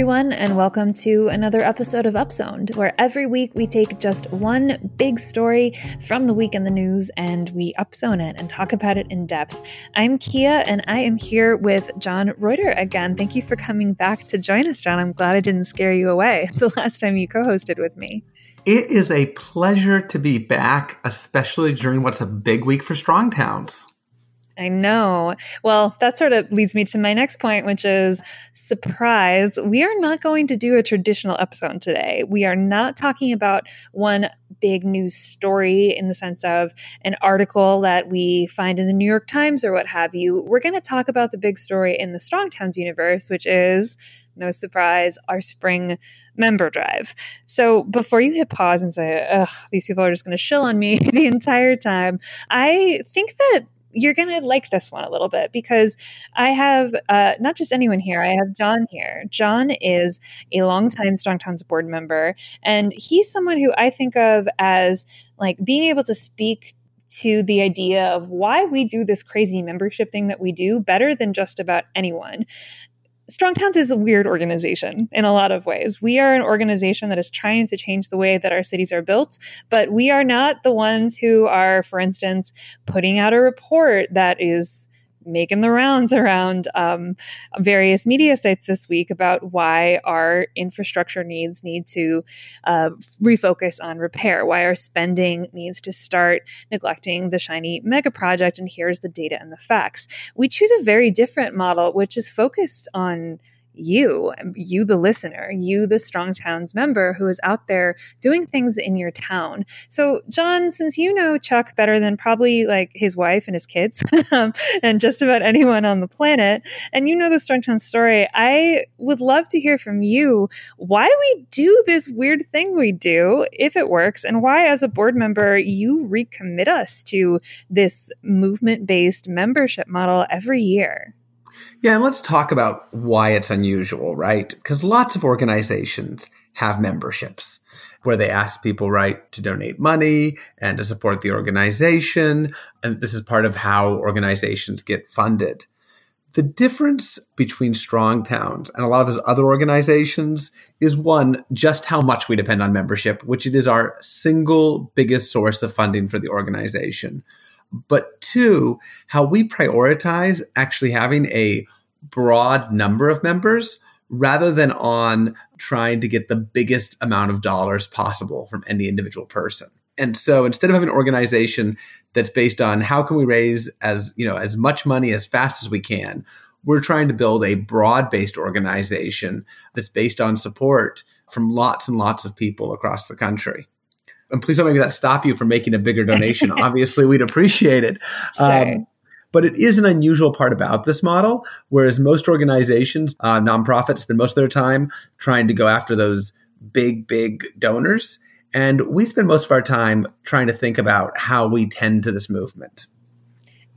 everyone, and welcome to another episode of Upzoned, where every week we take just one big story from the week in the news and we upzone it and talk about it in depth. I'm Kea, and I am here with John Reuter again. Thank you for coming back to join us, John. I'm glad I didn't scare you away the last time you co hosted with me. It is a pleasure to be back, especially during what's a big week for Strong Towns. I know. Well, that sort of leads me to my next point, which is surprise. We are not going to do a traditional episode today. We are not talking about one big news story in the sense of an article that we find in the New York Times or what have you. We're going to talk about the big story in the Strong Towns universe, which is no surprise, our spring member drive. So before you hit pause and say, ugh, these people are just going to shill on me the entire time, I think that you're going to like this one a little bit because I have uh, not just anyone here, I have John here. John is a longtime Strong Towns board member, and he's someone who I think of as like being able to speak to the idea of why we do this crazy membership thing that we do better than just about anyone. Strong Towns is a weird organization in a lot of ways. We are an organization that is trying to change the way that our cities are built, but we are not the ones who are, for instance, putting out a report that is making the rounds around um, various media sites this week about why our infrastructure needs need to uh, refocus on repair, why our spending needs to start neglecting the shiny mega project. And here's the data and the facts. We choose a very different model, which is focused on you, you, the listener, you, the Strong Towns member who is out there doing things in your town. So, John, since you know Chuck better than probably like his wife and his kids um, and just about anyone on the planet, and you know the Strong Towns story, I would love to hear from you why we do this weird thing we do, if it works, and why, as a board member, you recommit us to this movement based membership model every year. Yeah, and let's talk about why it's unusual, right? Because lots of organizations have memberships where they ask people, right, to donate money and to support the organization. And this is part of how organizations get funded. The difference between Strong Towns and a lot of those other organizations is one, just how much we depend on membership, which it is our single biggest source of funding for the organization but two, how we prioritize actually having a broad number of members rather than on trying to get the biggest amount of dollars possible from any individual person. And so instead of having an organization that's based on how can we raise as, you know, as much money as fast as we can, we're trying to build a broad-based organization that's based on support from lots and lots of people across the country and please don't make that stop you from making a bigger donation. Obviously, we'd appreciate it. Sure. Um, but it is an unusual part about this model, whereas most organizations, uh, nonprofits, spend most of their time trying to go after those big, big donors. And we spend most of our time trying to think about how we tend to this movement.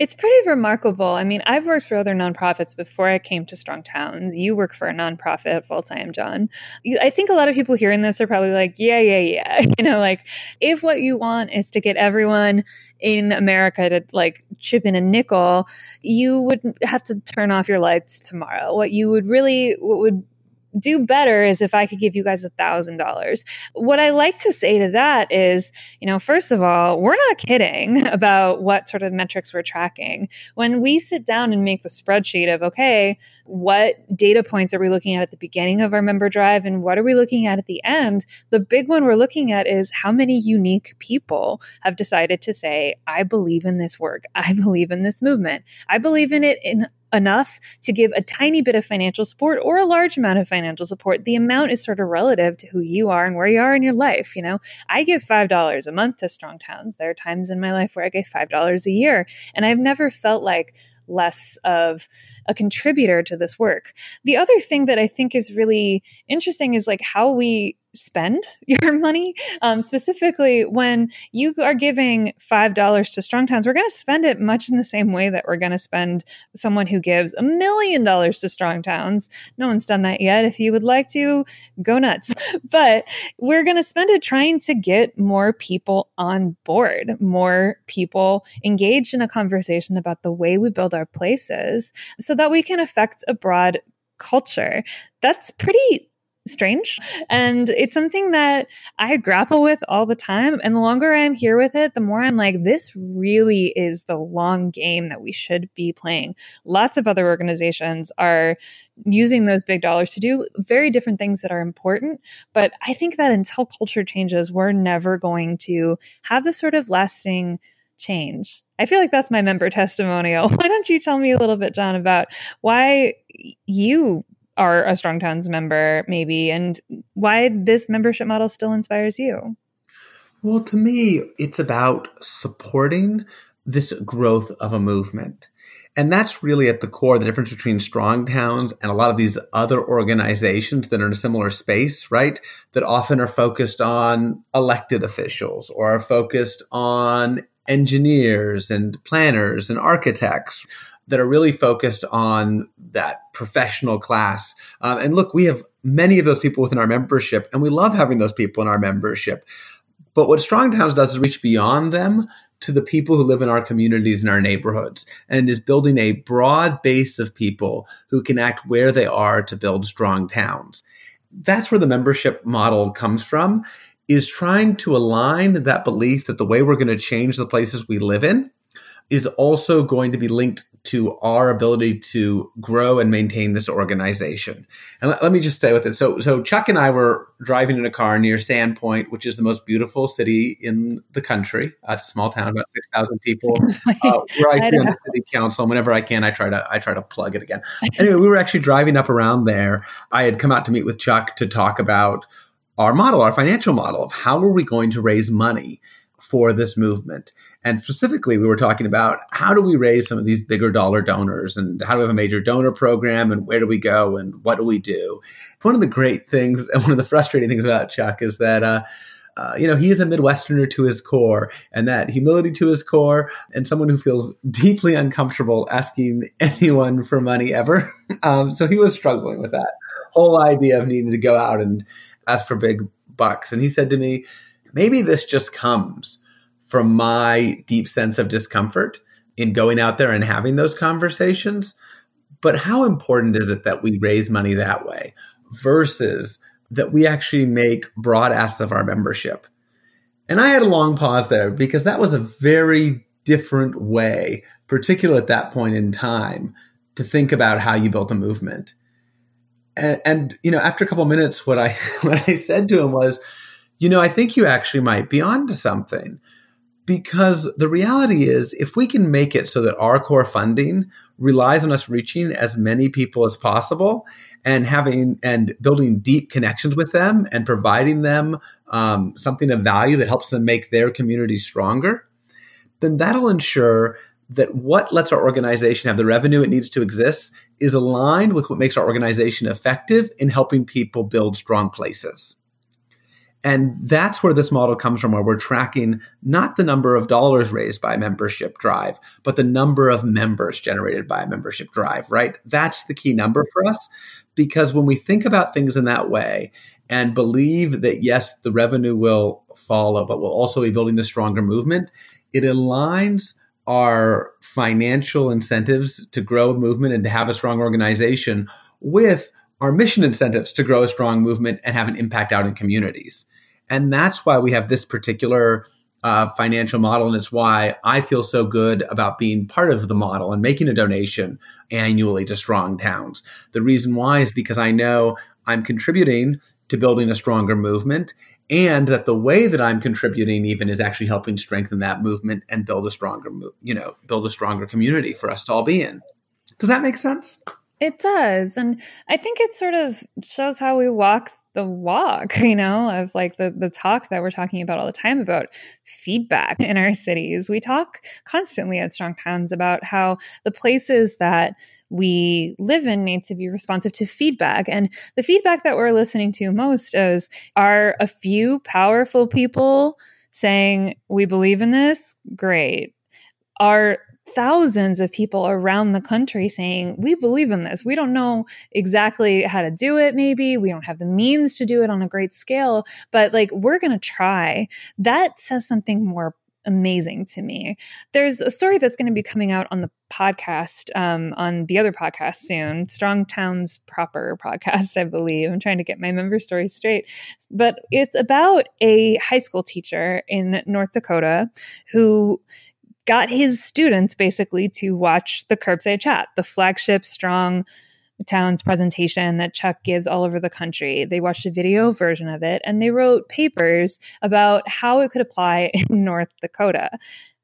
It's pretty remarkable. I mean, I've worked for other nonprofits before I came to Strong Towns. You work for a nonprofit full time, John. I think a lot of people hearing this are probably like, yeah, yeah, yeah. You know, like if what you want is to get everyone in America to like chip in a nickel, you would have to turn off your lights tomorrow. What you would really, what would do better is if I could give you guys a thousand dollars. What I like to say to that is, you know, first of all, we're not kidding about what sort of metrics we're tracking. When we sit down and make the spreadsheet of, okay, what data points are we looking at at the beginning of our member drive and what are we looking at at the end? The big one we're looking at is how many unique people have decided to say, I believe in this work. I believe in this movement. I believe in it in enough to give a tiny bit of financial support or a large amount of financial support. The amount is sort of relative to who you are and where you are in your life. You know, I give $5 a month to Strong Towns. There are times in my life where I give $5 a year. And I've never felt like less of a contributor to this work. The other thing that I think is really interesting is like how we spend your money. Um, specifically, when you are giving $5 to Strong Towns, we're going to spend it much in the same way that we're going to spend someone who gives a million dollars to Strong Towns. No one's done that yet. If you would like to, go nuts. But we're going to spend it trying to get more people on board, more people engaged in a conversation about the way we build our places so that we can affect a broad culture. That's pretty strange. And it's something that I grapple with all the time. And the longer I'm here with it, the more I'm like, this really is the long game that we should be playing. Lots of other organizations are using those big dollars to do very different things that are important. But I think that until culture changes, we're never going to have the sort of lasting change. I feel like that's my member testimonial. Why don't you tell me a little bit, John, about why you are a Strong Towns member, maybe, and why this membership model still inspires you? Well, to me, it's about supporting this growth of a movement. And that's really at the core the difference between strong towns and a lot of these other organizations that are in a similar space, right? That often are focused on elected officials or are focused on engineers and planners and architects that are really focused on that professional class. Um, and look, we have many of those people within our membership, and we love having those people in our membership. But what Strong Towns does is reach beyond them to the people who live in our communities and our neighborhoods and is building a broad base of people who can act where they are to build strong towns. That's where the membership model comes from is trying to align that belief that the way we're going to change the places we live in is also going to be linked to our ability to grow and maintain this organization. And let, let, me just stay with it. So, so Chuck and I were driving in a car near Sandpoint, which is the most beautiful city in the country. Uh, it's a small town, about six thousand people. Uh, we're actually on the city council. And whenever I can, I try to I try to plug it again. Anyway, we were actually driving up around there. I had come out to meet with Chuck to talk about our model, our financial model of how are we going to raise money for this movement. And specifically, we were talking about how do we raise some of these bigger dollar donors and how do we have a major donor program and where do we go and what do we do? One of the great things and one of the frustrating things about Chuck is that, uh, uh, you know, he is a Midwesterner to his core, and that humility to his core, and someone who feels deeply uncomfortable asking anyone for money ever. um, so he was struggling with that whole idea of needing to go out and ask for big bucks. And he said to me, maybe this just comes from my deep sense of discomfort in going out there and having those conversations. But how important is it that we raise money that way versus that we actually make broad asks of our membership? And I had a long pause there because that was a very different way, particularly at that point in time, to think about how you built a movement. And, and you know, after a couple minutes, what I what I said to him was, you know, I think you actually might be onto something. Because the reality is, if we can make it so that our core funding relies on us reaching as many people as possible and having and building deep connections with them and providing them um, something of value that helps them make their community stronger, then that'll ensure that what lets our organization have the revenue it needs to exist is aligned with what makes our organization effective in helping people build strong places. And that's where this model comes from, where we're tracking not the number of dollars raised by a membership drive, but the number of members generated by a membership drive, right? That's the key number for us. Because when we think about things in that way and believe that, yes, the revenue will follow, but we'll also be building the stronger movement, it aligns our financial incentives to grow a movement and to have a strong organization with our mission incentives to grow a strong movement and have an impact out in communities. And that's why we have this particular uh, financial model. And it's why I feel so good about being part of the model and making a donation annually to Strong Towns. The reason why is because I know I'm contributing to building a stronger movement and that the way that I'm contributing even is actually helping strengthen that movement and build a stronger, you know, build a stronger community for us to all be in. Does that make sense? It does. And I think it sort of shows how we walk the walk, you know, of like the the talk that we're talking about all the time about feedback in our cities. We talk constantly at Strong Towns about how the places that we live in need to be responsive to feedback. And the feedback that we're listening to most is are a few powerful people saying, We believe in this? Great. Are thousands of people around the country saying, We believe in this. We don't know exactly how to do it, maybe. We don't have the means to do it on a great scale, but like we're going to try. That says something more amazing to me. There's a story that's going to be coming out on the podcast, um, on the other podcast soon, Strong Towns Proper podcast, I believe. I'm trying to get my member story straight. But it's about a high school teacher in North Dakota who got his students basically to watch the Curbside Chat, the flagship Strong Town's presentation that Chuck gives all over the country. They watched a video version of it and they wrote papers about how it could apply in North Dakota.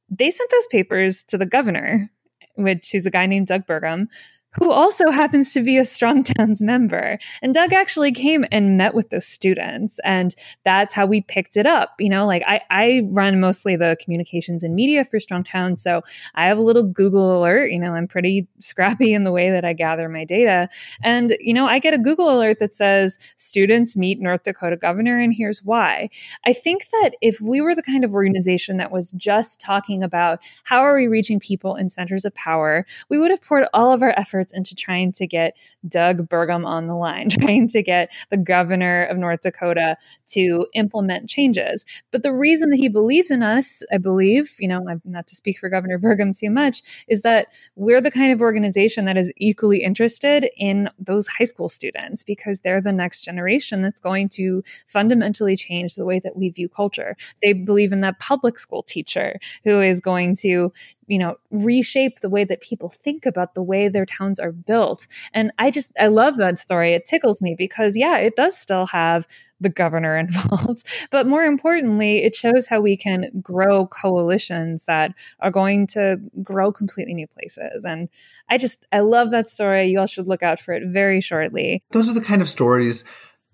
They sent those papers to the governor, which is a guy named Doug Burgum, who also happens to be a Strong Towns member. And Doug actually came and met with the students. And that's how we picked it up. You know, like I, I run mostly the communications and media for Strong Towns. So I have a little Google alert. You know, I'm pretty scrappy in the way that I gather my data. And, you know, I get a Google alert that says students meet North Dakota governor and here's why. I think that if we were the kind of organization that was just talking about how are we reaching people in centers of power, we would have poured all of our efforts efforts into trying to get Doug Burgum on the line, trying to get the governor of North Dakota to implement changes. But the reason that he believes in us, I believe, you know, not to speak for Governor Burgum too much, is that we're the kind of organization that is equally interested in those high school students because they're the next generation that's going to fundamentally change the way that we view culture. They believe in that public school teacher who is going to you know, reshape the way that people think about the way their towns are built. And I just, I love that story. It tickles me because, yeah, it does still have the governor involved. But more importantly, it shows how we can grow coalitions that are going to grow completely new places. And I just, I love that story. You all should look out for it very shortly. Those are the kind of stories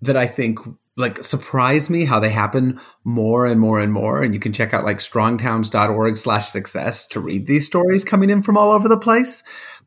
that I think like surprise me how they happen more and more and more. And you can check out like strongtowns.org slash success to read these stories coming in from all over the place.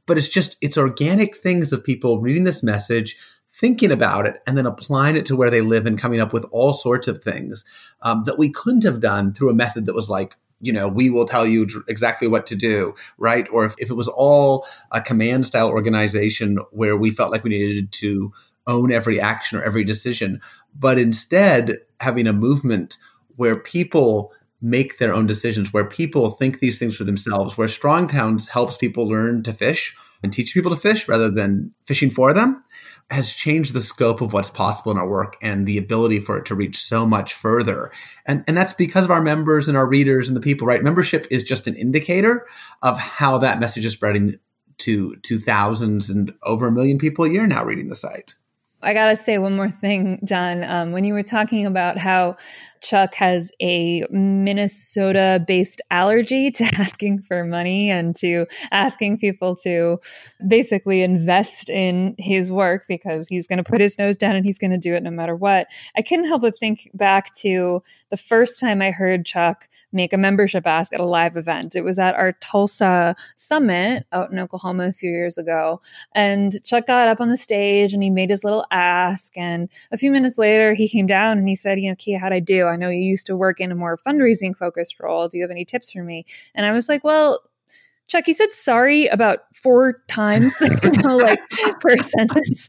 But it's just, it's organic things of people reading this message, thinking about it, and then applying it to where they live and coming up with all sorts of things um, that we couldn't have done through a method that was like, you know, we will tell you exactly what to do, right? Or if, if it was all a command style organization where we felt like we needed to own every action or every decision, but instead having a movement where people make their own decisions, where people think these things for themselves, where Strong Towns helps people learn to fish and teach people to fish rather than fishing for them, has changed the scope of what's possible in our work and the ability for it to reach so much further. And, and that's because of our members and our readers and the people, right? Membership is just an indicator of how that message is spreading to, to thousands and over a million people a year now reading the site. I gotta say one more thing, John. Um, when you were talking about how Chuck has a Minnesota based allergy to asking for money and to asking people to basically invest in his work because he's going to put his nose down and he's going to do it no matter what. I couldn't help but think back to the first time I heard Chuck make a membership ask at a live event. It was at our Tulsa summit out in Oklahoma a few years ago. And Chuck got up on the stage and he made his little ask. And a few minutes later, he came down and he said, You know, Kea, how'd I do? I know you used to work in a more fundraising focused role. Do you have any tips for me? And I was like, well, Chuck, you said sorry about four times, you know, like per sentence.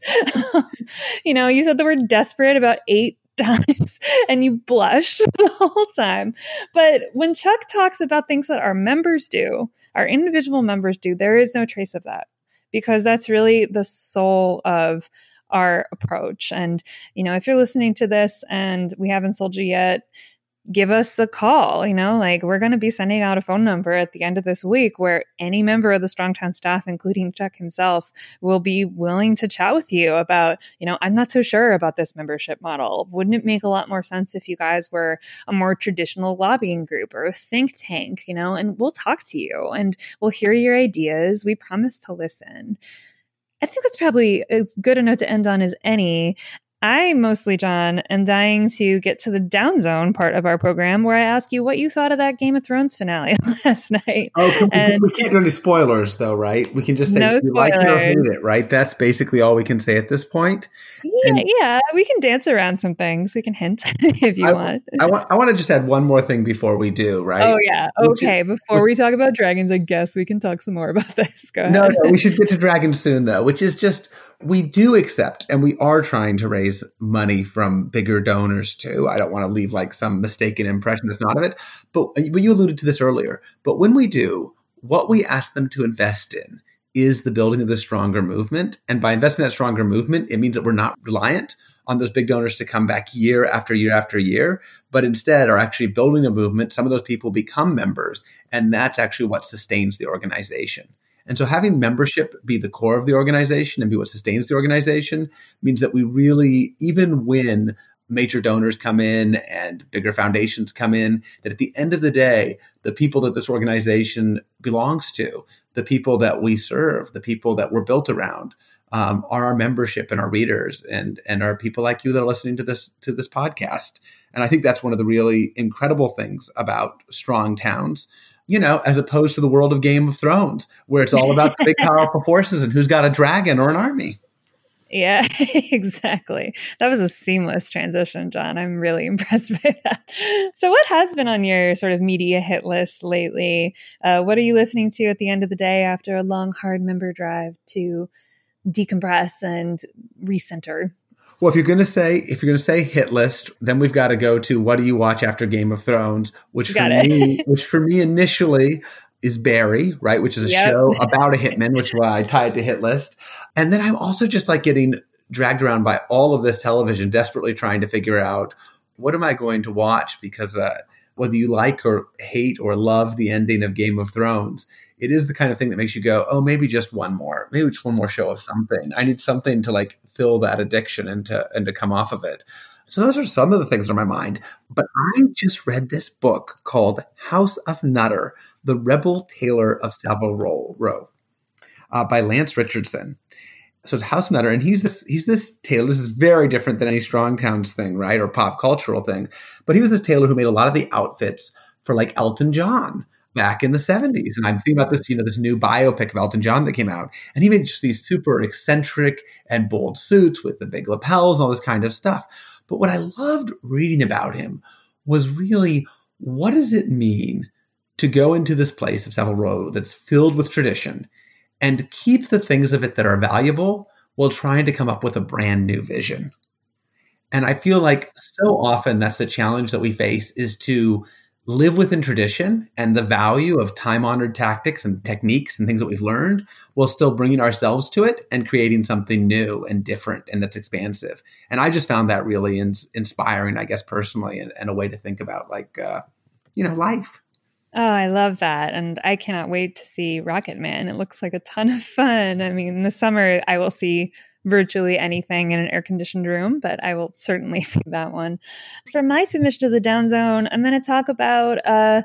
you know, you said the word desperate about eight times and you blushed the whole time. But when Chuck talks about things that our members do, our individual members do, there is no trace of that because that's really the soul of our approach. And, you know, if you're listening to this and we haven't sold you yet, give us a call. You know, like we're going to be sending out a phone number at the end of this week where any member of the Strongtown staff, including Chuck himself, will be willing to chat with you about, you know, I'm not so sure about this membership model. Wouldn't it make a lot more sense if you guys were a more traditional lobbying group or a think tank, you know, and we'll talk to you and we'll hear your ideas. We promise to listen. I think that's probably as good a note to end on as any. I mostly, John, am dying to get to the down zone part of our program where I ask you what you thought of that Game of Thrones finale last night. Oh, can, and, we can't do any spoilers, though, right? We can just say no you like it or hate it, right? That's basically all we can say at this point. Yeah, and, yeah, we can dance around some things. We can hint if you I, want. I want. I want to just add one more thing before we do, right? Oh yeah, okay. before we talk about dragons, I guess we can talk some more about this. Go ahead. No, no, we should get to dragons soon, though, which is just we do accept and we are trying to raise money from bigger donors too. I don't want to leave like some mistaken impression that's not of it. But, uh, but you alluded to this earlier. But when we do, what we ask them to invest in is the building of the stronger movement. And by investing in that stronger movement, it means that we're not reliant on those big donors to come back year after year after year, but instead are actually building a movement. Some of those people become members, and that's actually what sustains the organization. And so having membership be the core of the organization and be what sustains the organization means that we really, even when major donors come in and bigger foundations come in, that at the end of the day, the people that this organization belongs to, the people that we serve, the people that we're built around, um, are our membership and our readers and and our people like you that are listening to this to this podcast. And I think that's one of the really incredible things about strong towns you know, as opposed to the world of Game of Thrones, where it's all about the big powerful forces and who's got a dragon or an army. Yeah, exactly. That was a seamless transition, John. I'm really impressed by that. So, what has been on your sort of media hit list lately? Uh, what are you listening to at the end of the day after a long, hard member drive to decompress and recenter? Well, if you're going to say if you're going to say hit list, then we've got to go to what do you watch after Game of Thrones, which for me, which for me initially is Barry, right, which is a yep. show about a hitman, which why I tied to hit list. And then I'm also just like getting dragged around by all of this television, desperately trying to figure out what am I going to watch because uh, whether you like or hate or love the ending of Game of Thrones, it is the kind of thing that makes you go, oh, maybe just one more, maybe just one more show of something. I need something to like fill that addiction and to and to come off of it. So those are some of the things on my mind. But I just read this book called House of Nutter: The Rebel Tailor of Savile Row uh, by Lance Richardson. So it's House of Nutter, and he's this he's this tailor. This is very different than any Strong Towns thing, right, or pop cultural thing. But he was this tailor who made a lot of the outfits for like Elton John back in the 70s. And I'm thinking about this, you know, this new biopic of Elton John that came out. And he made just these super eccentric and bold suits with the big lapels and all this kind of stuff. But what I loved reading about him was really what does it mean to go into this place of Savile Row that's filled with tradition and keep the things of it that are valuable while trying to come up with a brand new vision? And I feel like so often that's the challenge that we face is to live within tradition and the value of time honored tactics and techniques and things that we've learned while still bringing ourselves to it and creating something new and different and that's expansive. And I just found that really in- inspiring, I guess, personally, and, and, a way to think about like, uh, you know, life. Oh, I love that. And I cannot wait to see Rocket Man. It looks like a ton of fun. I mean, the summer, I will see virtually anything in an air conditioned room, but I will certainly see that one. For my submission to the Down Zone, I'm going to talk about uh,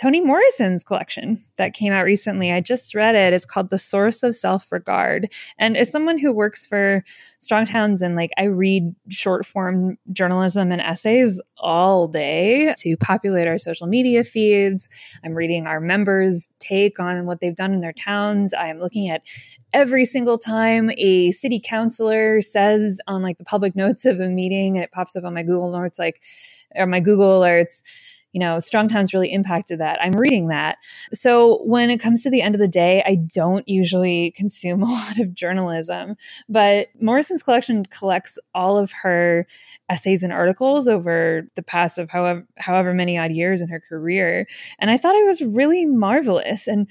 Toni Morrison's collection that came out recently. I just read it. It's called The Source of Self Regard. And as someone who works for Strong Towns and like I read short form journalism and essays all day to populate our social media feeds. I'm reading our members' take on what they've done in their towns. I am looking at every single time a city councilor says on like the public notes of a meeting and it pops up on my Google Notes like or my Google alerts you know, Strong Towns really impacted that. I'm reading that. So when it comes to the end of the day, I don't usually consume a lot of journalism, but Morrison's collection collects all of her essays and articles over the past of however however many odd years in her career. And I thought it was really marvelous. And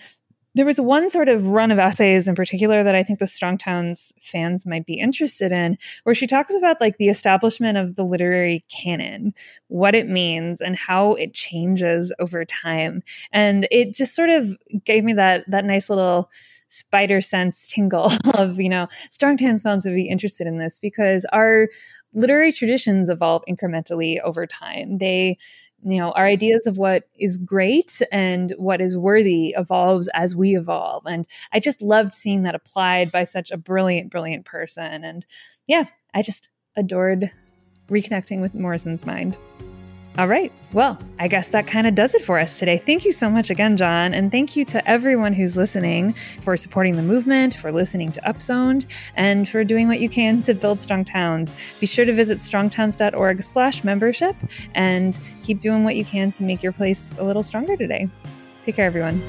there was one sort of run of essays in particular that I think the Strong Towns fans might be interested in, where she talks about like the establishment of the literary canon, what it means, and how it changes over time. And it just sort of gave me that that nice little spider sense tingle of, you know, Strong Towns fans would be interested in this because our literary traditions evolve incrementally over time. They you know our ideas of what is great and what is worthy evolves as we evolve. And i just loved seeing that applied by such a brilliant brilliant person. And yeah i just adored reconnecting with morrison's mind all right. Well, I guess that kind of does it for us today. Thank you so much again, John. And thank you to everyone who's listening for supporting the movement, for listening to Upzoned, and for doing what you can to build strong towns. Be sure to visit strongtowns.org slash membership and keep doing what you can to make your place a little stronger today. Take care, everyone.